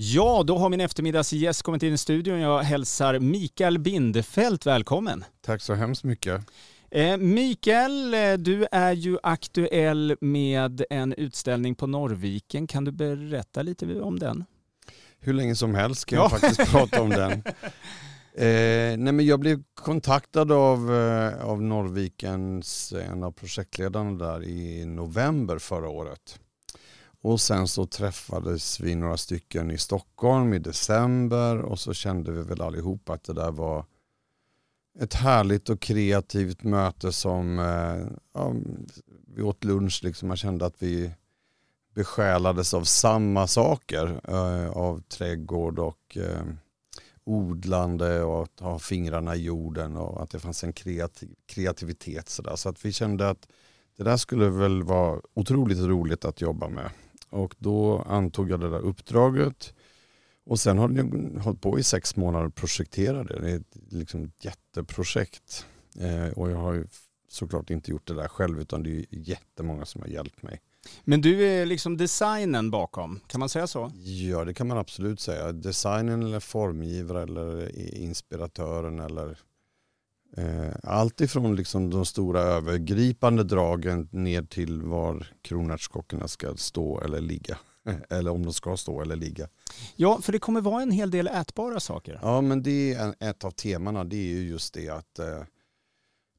Ja, då har min eftermiddagsgäst kommit in i studion. Jag hälsar Mikael Bindefält välkommen. Tack så hemskt mycket. Eh, Mikael, eh, du är ju aktuell med en utställning på Norrviken. Kan du berätta lite om den? Hur länge som helst kan ja. jag faktiskt prata om den. Eh, nej men jag blev kontaktad av, eh, av Norrvikens, en av projektledarna där i november förra året. Och sen så träffades vi några stycken i Stockholm i december och så kände vi väl allihop att det där var ett härligt och kreativt möte som eh, ja, vi åt lunch, liksom, man kände att vi besjälades av samma saker. Eh, av trädgård och eh, odlande och att ha fingrarna i jorden och att det fanns en kreativ, kreativitet. Så, där. så att vi kände att det där skulle väl vara otroligt roligt att jobba med. Och då antog jag det där uppdraget. Och sen har jag hållit på i sex månader och projekterat det. Det är ett liksom jätteprojekt. Eh, och jag har ju såklart inte gjort det där själv utan det är jättemånga som har hjälpt mig. Men du är liksom designen bakom, kan man säga så? Ja det kan man absolut säga. Designen eller formgivare eller inspiratören eller allt ifrån liksom de stora övergripande dragen ner till var kronärtskockorna ska stå eller ligga. Eller om de ska stå eller ligga. Ja, för det kommer vara en hel del ätbara saker. Ja, men det är ett av temana. Det är ju just det att eh,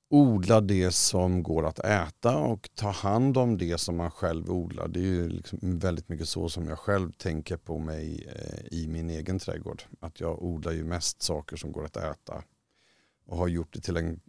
odla det som går att äta och ta hand om det som man själv odlar. Det är ju liksom väldigt mycket så som jag själv tänker på mig eh, i min egen trädgård. Att jag odlar ju mest saker som går att äta och har gjort det till en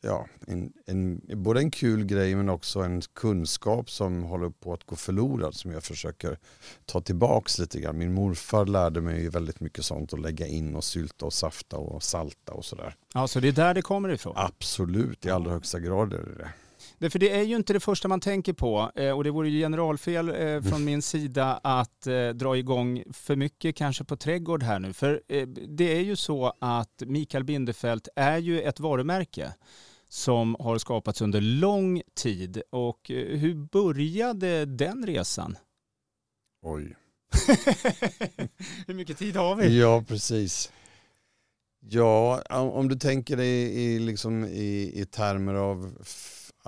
ja, en, en, både en kul grej men också en kunskap som håller på att gå förlorad som jag försöker ta tillbaks lite grann. Min morfar lärde mig ju väldigt mycket sånt att lägga in och sylta och safta och salta och sådär. Ja, så det är där det kommer ifrån? Absolut, i allra högsta grad är det det. Det, för det är ju inte det första man tänker på eh, och det vore ju generalfel eh, från min sida att eh, dra igång för mycket kanske på trädgård här nu. För det är ju så att Mikael Bindefält är ju ett varumärke som har skapats under lång tid. Och hur började den resan? Oj. hur mycket tid har vi? Ja, precis. Ja, om du tänker dig i, liksom i, i termer av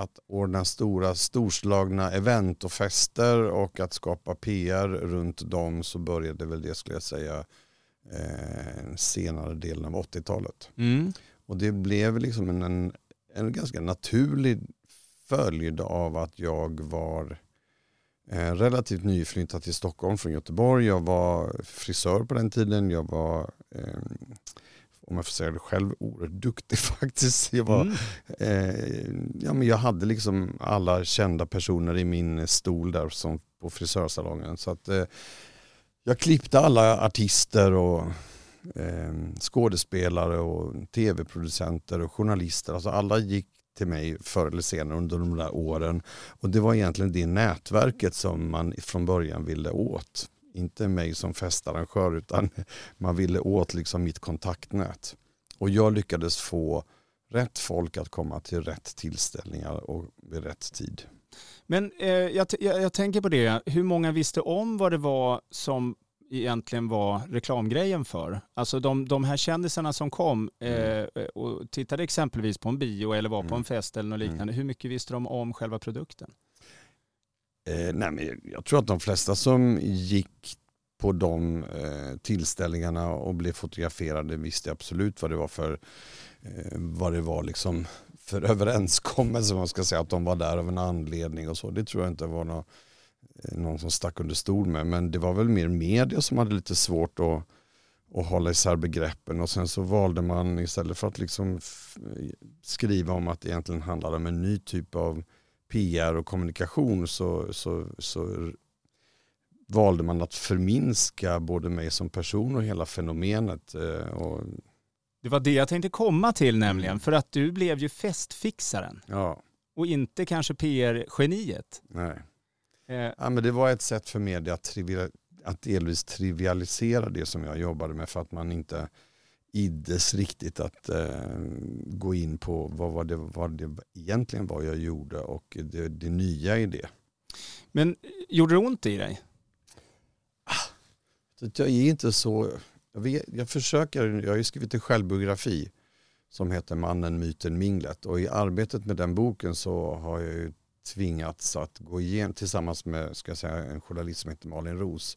att ordna stora storslagna event och fester och att skapa PR runt dem så började väl det skulle jag säga eh, senare delen av 80-talet. Mm. Och det blev liksom en, en, en, ganska naturlig följd av att jag var eh, relativt nyflyttad till Stockholm från Göteborg. Jag var frisör på den tiden. Jag var eh, om jag får säga det själv, oerhört duktig faktiskt. Jag, var, mm. eh, ja, men jag hade liksom alla kända personer i min stol där som på frisörsalongen. Så att, eh, jag klippte alla artister och eh, skådespelare och tv-producenter och journalister. Alltså alla gick till mig förr eller senare under de där åren. Och det var egentligen det nätverket som man från början ville åt inte mig som festarrangör utan man ville åt liksom mitt kontaktnät. Och jag lyckades få rätt folk att komma till rätt tillställningar och vid rätt tid. Men eh, jag, jag, jag, tänker på det, hur många visste om vad det var som egentligen var reklamgrejen för? Alltså de, de här kändisarna som kom eh, mm. och tittade exempelvis på en bio eller var på mm. en fest eller något liknande, mm. hur mycket visste de om själva produkten? Eh, nej, men jag tror att de flesta som gick på de eh, tillställningarna och blev fotograferade visste absolut vad det var för eh, vad det var liksom för överenskommelse man ska säga att de var där av en anledning och så. Det tror jag inte var någon, eh, någon som stack under stol med men det var väl mer media som hade lite svårt att, och hålla isär begreppen och sen så valde man istället för att liksom skriva om att det egentligen handlade om en ny typ av PR och kommunikation så, så, så valde man att förminska både mig som person och hela fenomenet. Eh, och... Det var det jag tänkte komma till nämligen, för att du blev ju festfixaren. Ja. Och inte kanske PR-geniet. Nej. Eh. Ja, men det var ett sätt för media att, trivial, att delvis trivialisera det som jag jobbade med för att man inte iddes riktigt att eh, gå in på vad, var det, vad det egentligen var jag gjorde och det, det nya i det. Men gjorde det ont i dig? Ah, jag är inte så, jag, vet, jag försöker, jag har ju skrivit en självbiografi som heter Mannen, myten, minglet och i arbetet med den boken så har jag ju tvingats att gå igenom tillsammans med ska jag säga, en journalist som heter Malin Ros.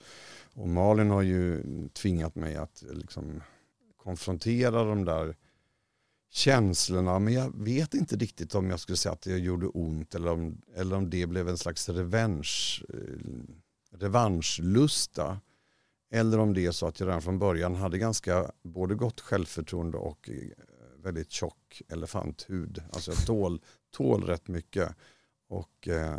Och Malin har ju tvingat mig att liksom konfrontera de där känslorna men jag vet inte riktigt om jag skulle säga att det gjorde ont eller om, eller om det blev en slags revansch, eh, revanschlusta. Eller om det är så att jag redan från början hade ganska både gott självförtroende och eh, väldigt tjock elefanthud. Alltså jag tål, tål rätt mycket. Och eh,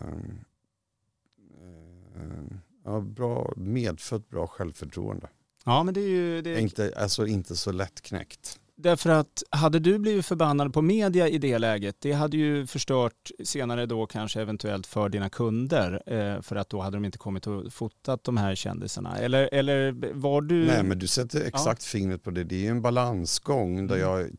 eh, ja, bra, medfött bra självförtroende. Ja, men det är ju... Det är... Inte, alltså inte så lättknäckt. Därför att hade du blivit förbannad på media i det läget, det hade ju förstört senare då kanske eventuellt för dina kunder. Eh, för att då hade de inte kommit och fotat de här kändisarna. Eller, eller var du... Nej men du sätter exakt ja. fingret på det. Det är en balansgång där mm. jag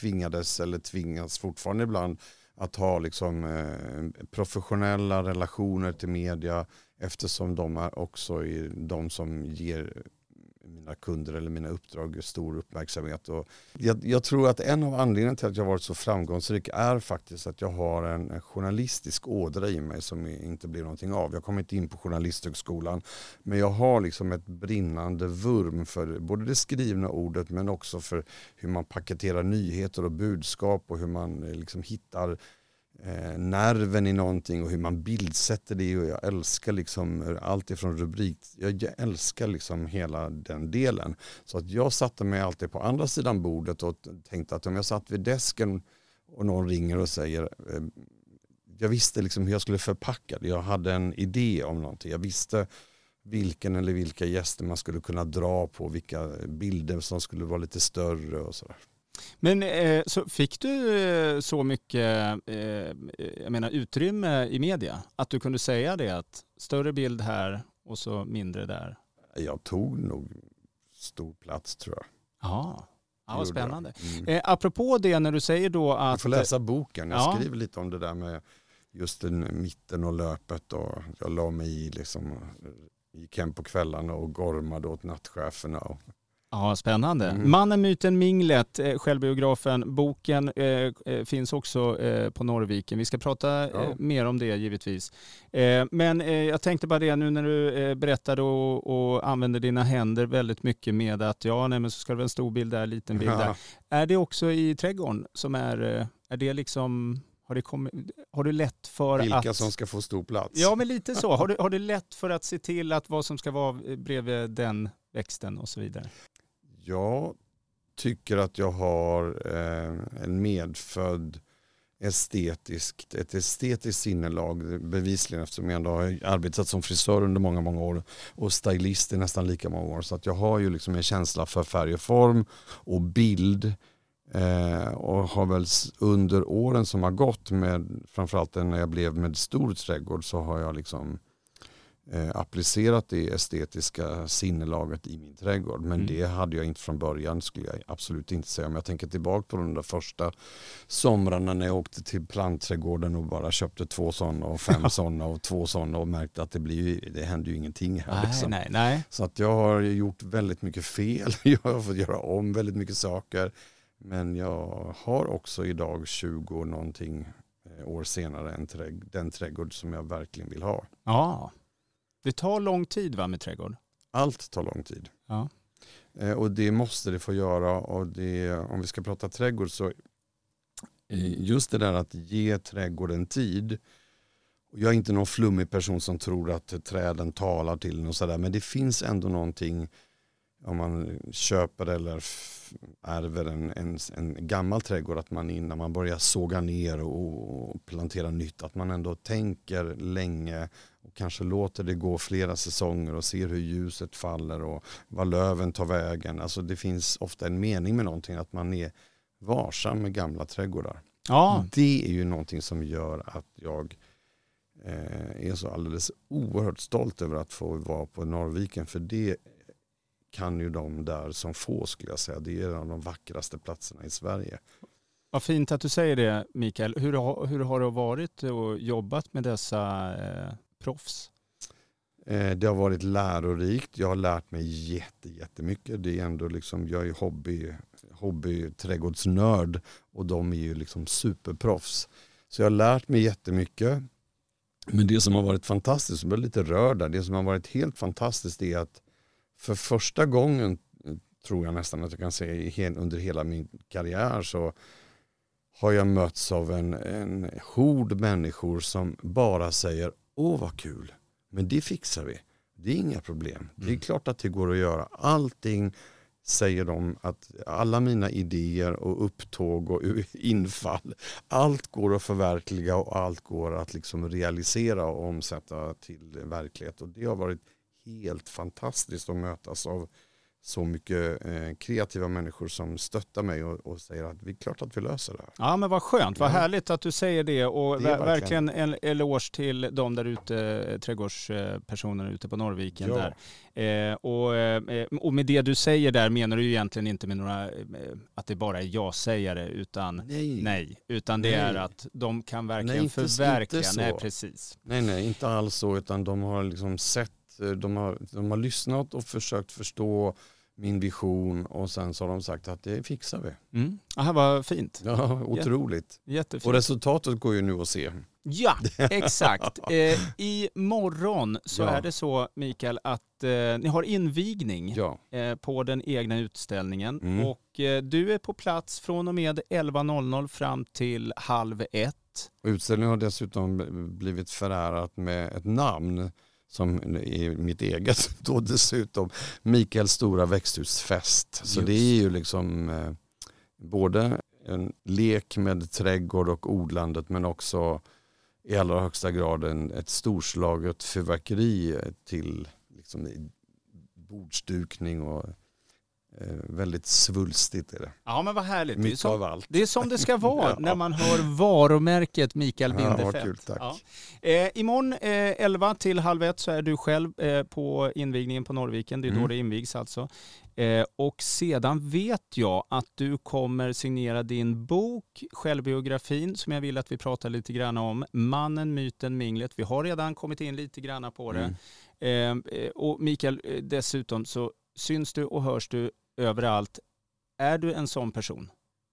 tvingades, eller tvingas fortfarande ibland, att ha liksom, eh, professionella relationer till media eftersom de är också de som ger mina kunder eller mina uppdrag stor uppmärksamhet. Och jag, jag, tror att en av anledningarna till att jag varit så framgångsrik är faktiskt att jag har en, en journalistisk ådra i mig som inte blir någonting av. Jag kommer inte in på journalisthögskolan men jag har liksom ett brinnande vurm för både det skrivna ordet men också för hur man paketerar nyheter och budskap och hur man eh, liksom hittar eh, nerven i någonting och hur man bildsätter det och jag älskar liksom allt ifrån rubrik, jag älskar liksom hela den delen. Så att jag satte mig alltid på andra sidan bordet och tänkte att om jag satt vid desken och någon ringer och säger eh, jag visste liksom hur jag skulle förpacka det, jag hade en idé om någonting, jag visste vilken eller vilka gäster man skulle kunna dra på, vilka bilder som skulle vara lite större och sådär. Men eh, så fick du eh, så mycket eh, jag menar, utrymme i media att du kunde säga det att större bild här och så mindre där? Jag tog nog stor plats tror jag. Ja, ja vad spännande. Mm. Eh, apropå det när du säger då att... Du får läsa boken, jag ja. skriver lite om det där med just den mitten och löpet och jag la mig i liksom gick hem på kvällarna och gormade åt nattcheferna. Och Ja, spännande. Mm. Mannen, myten, minglet, eh, självbiografen. Boken eh, eh, finns också eh, på Norrviken. Vi ska prata eh, ja. mer om det givetvis. Eh, men jag tänkte bara det nu när du berättade och, och använde dina händer väldigt mycket med att ja, nej, men så ska det vara en stor bild där, liten bild ja. där. Är det också i trädgården som är, är det liksom har, det kommit, har du lätt för Vilka att... Vilka som ska få stor plats. Ja, men lite så. Har du, har du lätt för att se till att vad som ska vara bredvid den växten och så vidare? Jag tycker att jag har eh, en medfödd estetiskt, ett estetiskt sinnelag bevisligen eftersom jag ändå har arbetat som frisör under många, många år och stylist i nästan lika många år. Så att jag har ju liksom en känsla för färg och form och bild eh, och har väl under åren som har gått med framförallt när jag blev med stor trädgård så har jag liksom eh, applicerat det estetiska sinnelaget i min trädgård. Men mm. det hade jag inte från början skulle jag absolut inte säga. Om jag tänker tillbaka på de där första somrarna när jag åkte till plantträdgården och bara köpte två sådana och fem sådana och två sådana och märkte att det, blir, det händer ju ingenting här. Nej, liksom. nej, nej. Så att jag har gjort väldigt mycket fel. Jag har fått göra om väldigt mycket saker. Men jag har också idag 20 någonting eh, år senare en trädg den trädgård som jag verkligen vill ha. Ja, det tar lång tid va, med trädgård? Allt tar lång tid. Ja. Eh, och det måste det få göra. Och det, om vi ska prata trädgård så eh, just det där att ge trädgården tid. Jag är inte någon flummig person som tror att träden talar till en och sådär. Men det finns ändå någonting om man köper eller ärver en, en, en, gammal trädgård att man innan man börjar såga ner och, och plantera nytt att man ändå tänker länge och kanske låter det gå flera säsonger och ser hur ljuset faller och vad löven tar vägen. Alltså det finns ofta en mening med någonting att man är varsam med gamla trädgårdar. Ja. Det är ju någonting som gör att jag eh, är så alldeles oerhört stolt över att få vara på Norrviken för det kan ju de där som få skulle jag säga. Det är en av de vackraste platserna i Sverige. Vad fint att du säger det Mikael. Hur, hur har det varit och jobbat med dessa eh, proffs? Eh, det har varit lärorikt. Jag har lärt mig jätte, jättemycket. Det är ändå liksom, jag är hobby, hobbyträdgårdsnörd och de är ju liksom superproffs. Så jag har lärt mig jättemycket. Men det som har varit fantastiskt, jag blir lite rörd där, det som har varit helt fantastiskt är att för första gången tror jag nästan att jag kan säga under hela min karriär så har jag mötts av en, en hord människor som bara säger åh vad kul, men det fixar vi. Det är inga problem. Det är mm. klart att det går att göra. Allting säger de att alla mina idéer och upptåg och infall, allt går att förverkliga och allt går att liksom realisera och omsätta till verklighet. Och det har varit helt fantastiskt att mötas av så mycket eh, kreativa människor som stöttar mig och, och, säger att det är klart att vi löser det här. Ja men vad skönt, vad ja. härligt att du säger det och det verkligen en eloge till de där ute, trädgårdspersonerna ute på Norrviken. Ja. Där. Eh, och, eh, och med det du säger där menar du egentligen inte med några, eh, att det bara är ja-sägare utan nej, nej utan det nej. är att de kan verkligen nej, inte, förverkliga. Inte nej precis. Nej nej, inte alls så utan de har liksom sett de har, de har lyssnat och försökt förstå min vision och sen så har de sagt att det fixar vi. Mm. Aha, vad fint. Ja, otroligt. Jättefint. Och resultatet går ju nu att se. Ja, exakt. eh, imorgon så ja. är det så Mikael att eh, ni har invigning ja. eh, på den egna utställningen mm. och eh, du är på plats från och med 11.00 fram till halv ett. Utställningen har dessutom blivit förärat med ett namn som är mitt eget då dessutom, Mikaels stora växthusfest. Så det är ju liksom eh, både en lek med trädgård och odlandet men också i allra högsta grad en, ett storslaget fyrverkeri till liksom, bordsdukning och väldigt svulstigt är det. Ja men vad härligt. Mycket det är som, av allt. Det är som det ska vara ja. när man hör varumärket Mikael Bindefeld. Ja, kul, tack. Ja. Eh, imorgon eh, 11 till halv ett så är du själv eh, på invigningen på Norrviken. Det är mm. då det invigs alltså. Eh, och sedan vet jag att du kommer signera din bok, självbiografin, som jag vill att vi pratar lite grann om. Mannen, myten, minglet. Vi har redan kommit in lite grann på det. Mm. Eh, och Mikael, dessutom så syns du och hörs du överallt. Är du en sån person?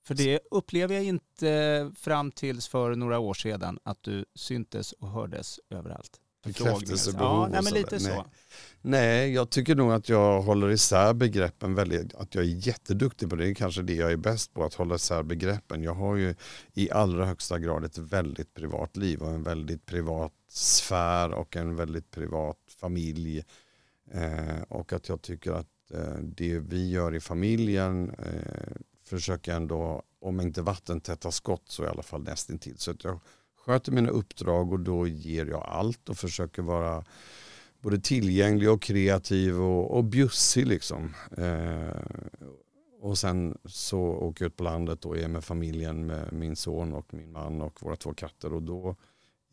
För det upplever jag inte fram tills för några år sedan, att du syntes och hördes överallt. Bekräftelsebehov ja, nej, men lite så. Nej. nej, jag tycker nog att jag håller isär begreppen väldigt, att jag är jätteduktig på det. Det är kanske det jag är bäst på, att hålla isär begreppen. Jag har ju i allra högsta grad ett väldigt privat liv och en väldigt privat sfär och en väldigt privat familj. Eh, och att jag tycker att Eh, det vi gör i familjen eh, försöker ändå, om inte vattentäta skott så i alla fall nästintill. Så att jag sköter mina uppdrag och då ger jag allt och försöker vara både tillgänglig och kreativ och, och bjussig liksom. Eh, och sen så åker jag ut på landet och är med familjen med min son och min man och våra två katter och då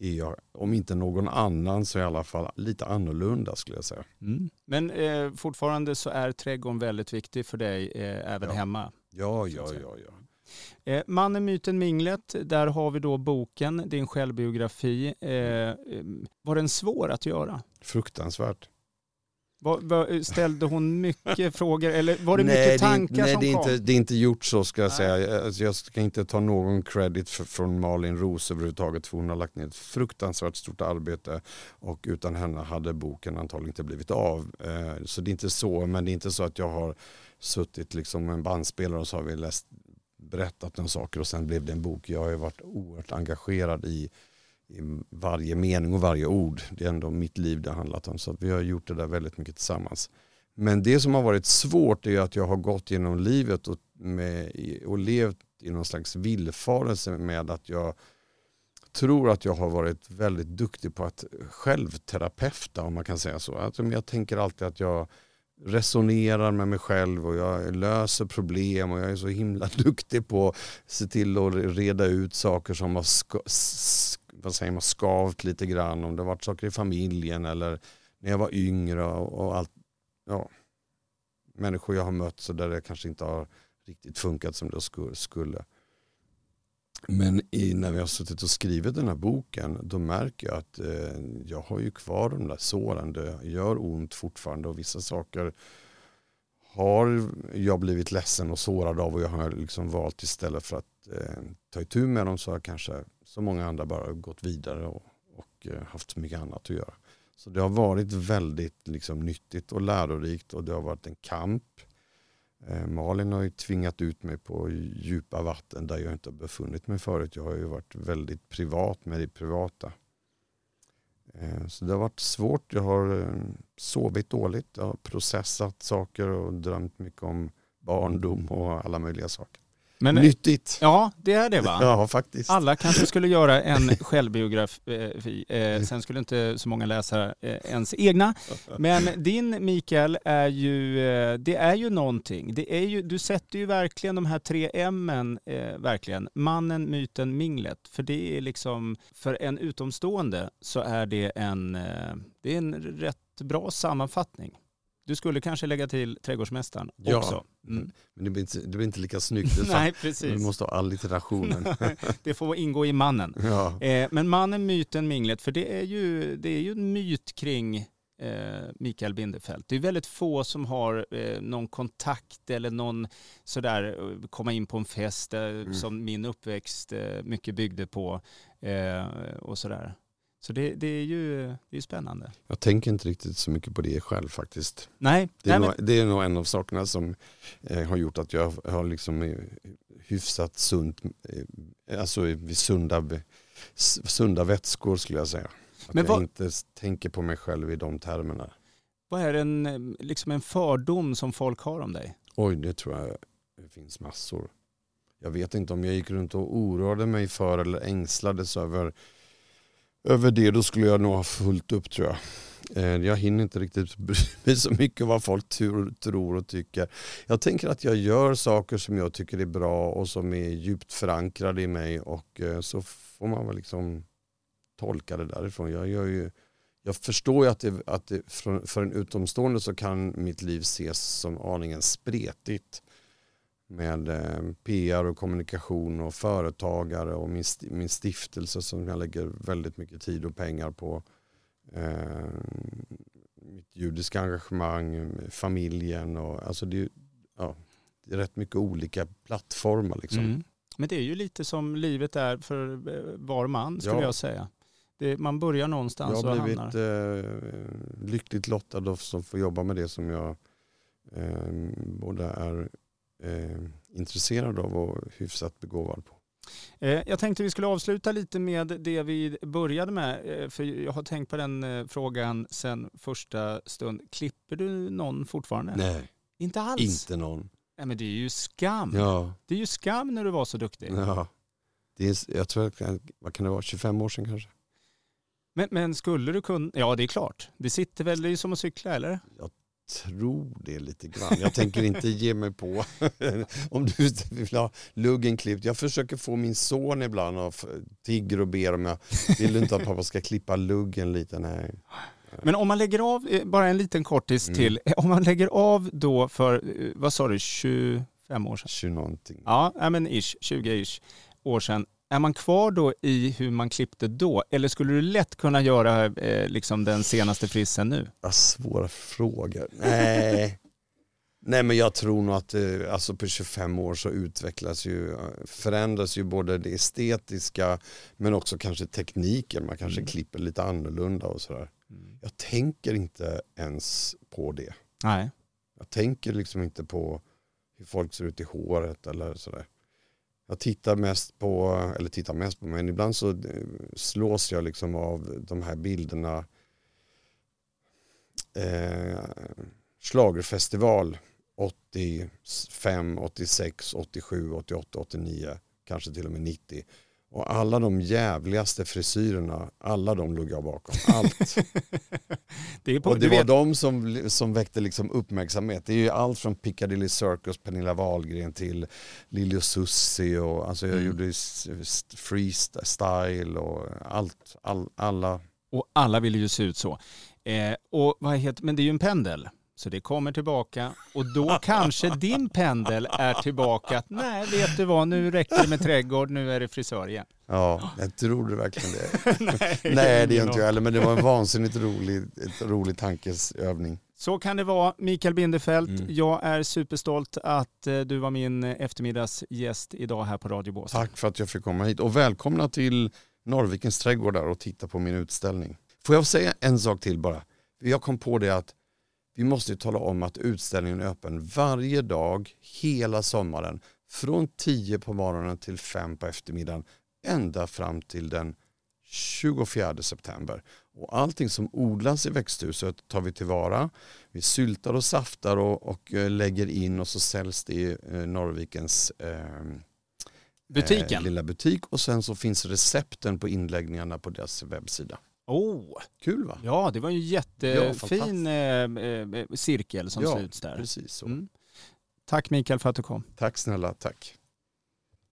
är jag, om inte någon annan så i alla fall lite annorlunda skulle jag säga. Mm. Men eh, fortfarande så är trädgården väldigt viktig för dig eh, även ja. hemma? Ja, ja, ja. ja. Eh, Mannen, myten, minglet, där har vi då boken, din självbiografi. Eh, eh var den svår att göra? Fruktansvärt. Ställde hon mycket frågor eller var det nej, mycket tankar det, nej, som det är kom? Inte, det är inte gjort så ska jag nej. säga. Alltså, jag ska inte ta någon credit för, från Malin Ros överhuvudtaget för hon har lagt ner ett fruktansvärt stort arbete och utan henne hade boken antagligen inte blivit av. Eh, så det är inte så, men det är inte så att jag har suttit liksom med en bandspelare och så har vi läst, berättat om saker och sen blev det en bok. Jag har ju varit oerhört engagerad i i varje mening och varje ord. Det är ändå mitt liv det har handlat om. Så vi har gjort det där väldigt mycket tillsammans. Men det som har varit svårt är att jag har gått genom livet och, med, och levt i någon slags villfarelse med att jag tror att jag har varit väldigt duktig på att självterapeuta om man kan säga så. Alltså, jag tänker alltid att jag resonerar med mig själv och jag löser problem och jag är så himla duktig på att se till att reda ut saker som har vad säger man, skavt lite grann. Om det har varit saker i familjen eller när jag var yngre och, och allt. Ja. Människor jag har mött så där det kanske inte har riktigt funkat som det skulle. Men i, när vi har suttit och skrivit den här boken då märker jag att eh, jag har ju kvar de där såren. Det gör ont fortfarande och vissa saker har jag blivit ledsen och sårad av och jag har liksom valt istället för att eh, ta itu med dem så har jag kanske som många andra bara gått vidare och, och eh, haft mycket annat att göra. Så det har varit väldigt liksom, nyttigt och lärorikt och det har varit en kamp. Eh, Malin har ju tvingat ut mig på djupa vatten där jag inte har befunnit mig förut. Jag har ju varit väldigt privat med det privata. Eh, så det har varit svårt. Jag har eh, sovit dåligt. Jag har processat saker och drömt mycket om barndom och alla möjliga saker. Men, Nyttigt. Ja, det är det va? Ja, faktiskt. Alla kanske skulle göra en självbiografi. Eh, sen skulle inte så många läsa eh, ens egna. Men din Mikael är ju, eh, det är ju någonting. Det är ju, du sätter ju verkligen de här tre M eh, verkligen. Mannen, myten, minglet. För det är liksom, för en utomstående så är det en, eh, det är en rätt bra sammanfattning. Du skulle kanske lägga till trädgårdsmästaren ja, också. Mm. Men det blir, inte, det blir inte lika snyggt. Nej, precis. Vi måste ha allitterationen. det får ingå i mannen. Ja. Eh, men mannen, myten, minglet, för det är ju, det är ju en myt kring eh, Mikael Bindefeld. Det är väldigt få som har eh, någon kontakt eller någon sådär, eh, komma in på en fest eh, mm. som min uppväxt eh, mycket byggde på och sådär. Så det, det, är ju det är spännande. Jag tänker inte riktigt så mycket på det själv faktiskt. Nej. Det är, nej, nog, men... det är nog en av sakerna som eh, har gjort att jag har liksom eh, hyfsat sunt, eh, alltså vid sunda, sunda vätskor skulle jag säga. Att men vad... jag inte tänker på mig själv i de termerna. Vad är en, liksom en fördom som folk har om dig? Oj, det tror jag det finns massor. Jag vet inte om jag gick runt och oroade mig för eller ängslades över över det då skulle jag nog ha fullt upp tror jag. Eh, jag hinner inte riktigt bry mig så mycket vad folk tror och tycker. Jag tänker att jag gör saker som jag tycker är bra och som är djupt förankrade i mig och eh, så får man väl liksom tolka det därifrån. Jag, gör ju, jag förstår ju att, det, att det, för en utomstående så kan mitt liv ses som aningen spretigt med eh, PR och kommunikation och företagare och min, min stiftelse som jag lägger väldigt mycket tid och pengar på. Eh, mitt judiska engagemang, familjen och alltså det, ja, det är rätt mycket olika plattformar. Liksom. Mm. Men det är ju lite som livet är för eh, var man skulle ja. jag säga. Det, man börjar någonstans och hamnar. Jag har blivit eh, lyckligt lottad som får jobba med det som jag eh, både är eh, intresserad av och hyfsat begåvad på. Eh, jag tänkte vi skulle avsluta lite med det vi började med. Eh, för jag har tänkt på den eh, frågan sedan första stund. Klipper du någon fortfarande? Nej. Inte alls? Inte någon. Nej, men det är ju skam. Ja. Det är ju skam när du var så duktig. Ja. Det är, jag tror, vad kan det vara, 25 år sedan kanske? Men, men skulle du kunna, ja det är klart. Det sitter väl, det är som att cykla eller? Jag tror det lite grann. Jag tänker inte ge mig på om du vill ha luggen klippt. Jag försöker få min son ibland och tigger och ber om jag vill inte att pappa ska klippa luggen lite. Nej. Men om man lägger av, eh, bara en liten kortis mm. till, om man lägger av då för, eh, vad sa du, 25 år sedan? 20 någonting. Ja, men ish, 20-ish år sedan. Är man kvar då i hur man klippte då? Eller skulle du lätt kunna göra eh, liksom den senaste frissen nu? Ja, svåra frågor. Nej. Nej men jag tror nog att eh, alltså på 25 år så utvecklas ju, förändras ju både det estetiska men också kanske tekniken. Man kanske mm. klipper lite annorlunda och sådär. Mm. Jag tänker inte ens på det. Nej. Jag tänker liksom inte på hur folk ser ut i håret eller sådär jag tittar mest på, eller tittar mest på, men ibland så eh, slås jag liksom av de här bilderna. Eh, Schlagerfestival 85, 86, 87, 88, 89, kanske till och med 90. Och alla de jävligaste frisyrerna, alla de låg jag bakom. Allt. det på, och det var vet. de som, som väckte liksom uppmärksamhet. Det är ju allt från Piccadilly Circus, Pernilla Wahlgren till Lili och Susie och alltså jag mm. gjorde freestyle och allt. All, alla. Och alla ville ju se ut så. Eh, och vad heter, men det är ju en pendel. Så det kommer tillbaka och då kanske din pendel är tillbaka. Att, Nej, vet du vad, nu räcker det med trädgård, nu är det frisör igen. Ja, jag tror du verkligen det. Nej, Nej, det gör inte jag heller, men det var en vansinnigt rolig, rolig tankesövning. Så kan det vara. Mikael Bindefeld, Mm. jag är superstolt att eh, du var min eftermiddagsgäst idag här på Radio Båstad. Tack för att jag fick komma hit och välkomna till Norrvikens trädgårdar och titta på min utställning. Får jag säga en sak till bara? Jag kom på det att vi måste tala om att utställningen är öppen varje dag hela sommaren från 10 på morgonen till 5 på eftermiddagen ända fram till den 24 september. Och allting som odlas i växthuset tar vi tillvara. Vi syltar och saftar och, och eh, lägger in och så säljs det i eh, Norrvikens eh, Butiken. eh, lilla butik och sen så finns recepten på inläggningarna på deras webbsida. Oh, Kul va? ja, det var en jättefin fantastiskt. eh, eh, cirkel som Ja, sluts där. Precis så. Mm. Tack Mikael för att du kom. Tack snälla, tack.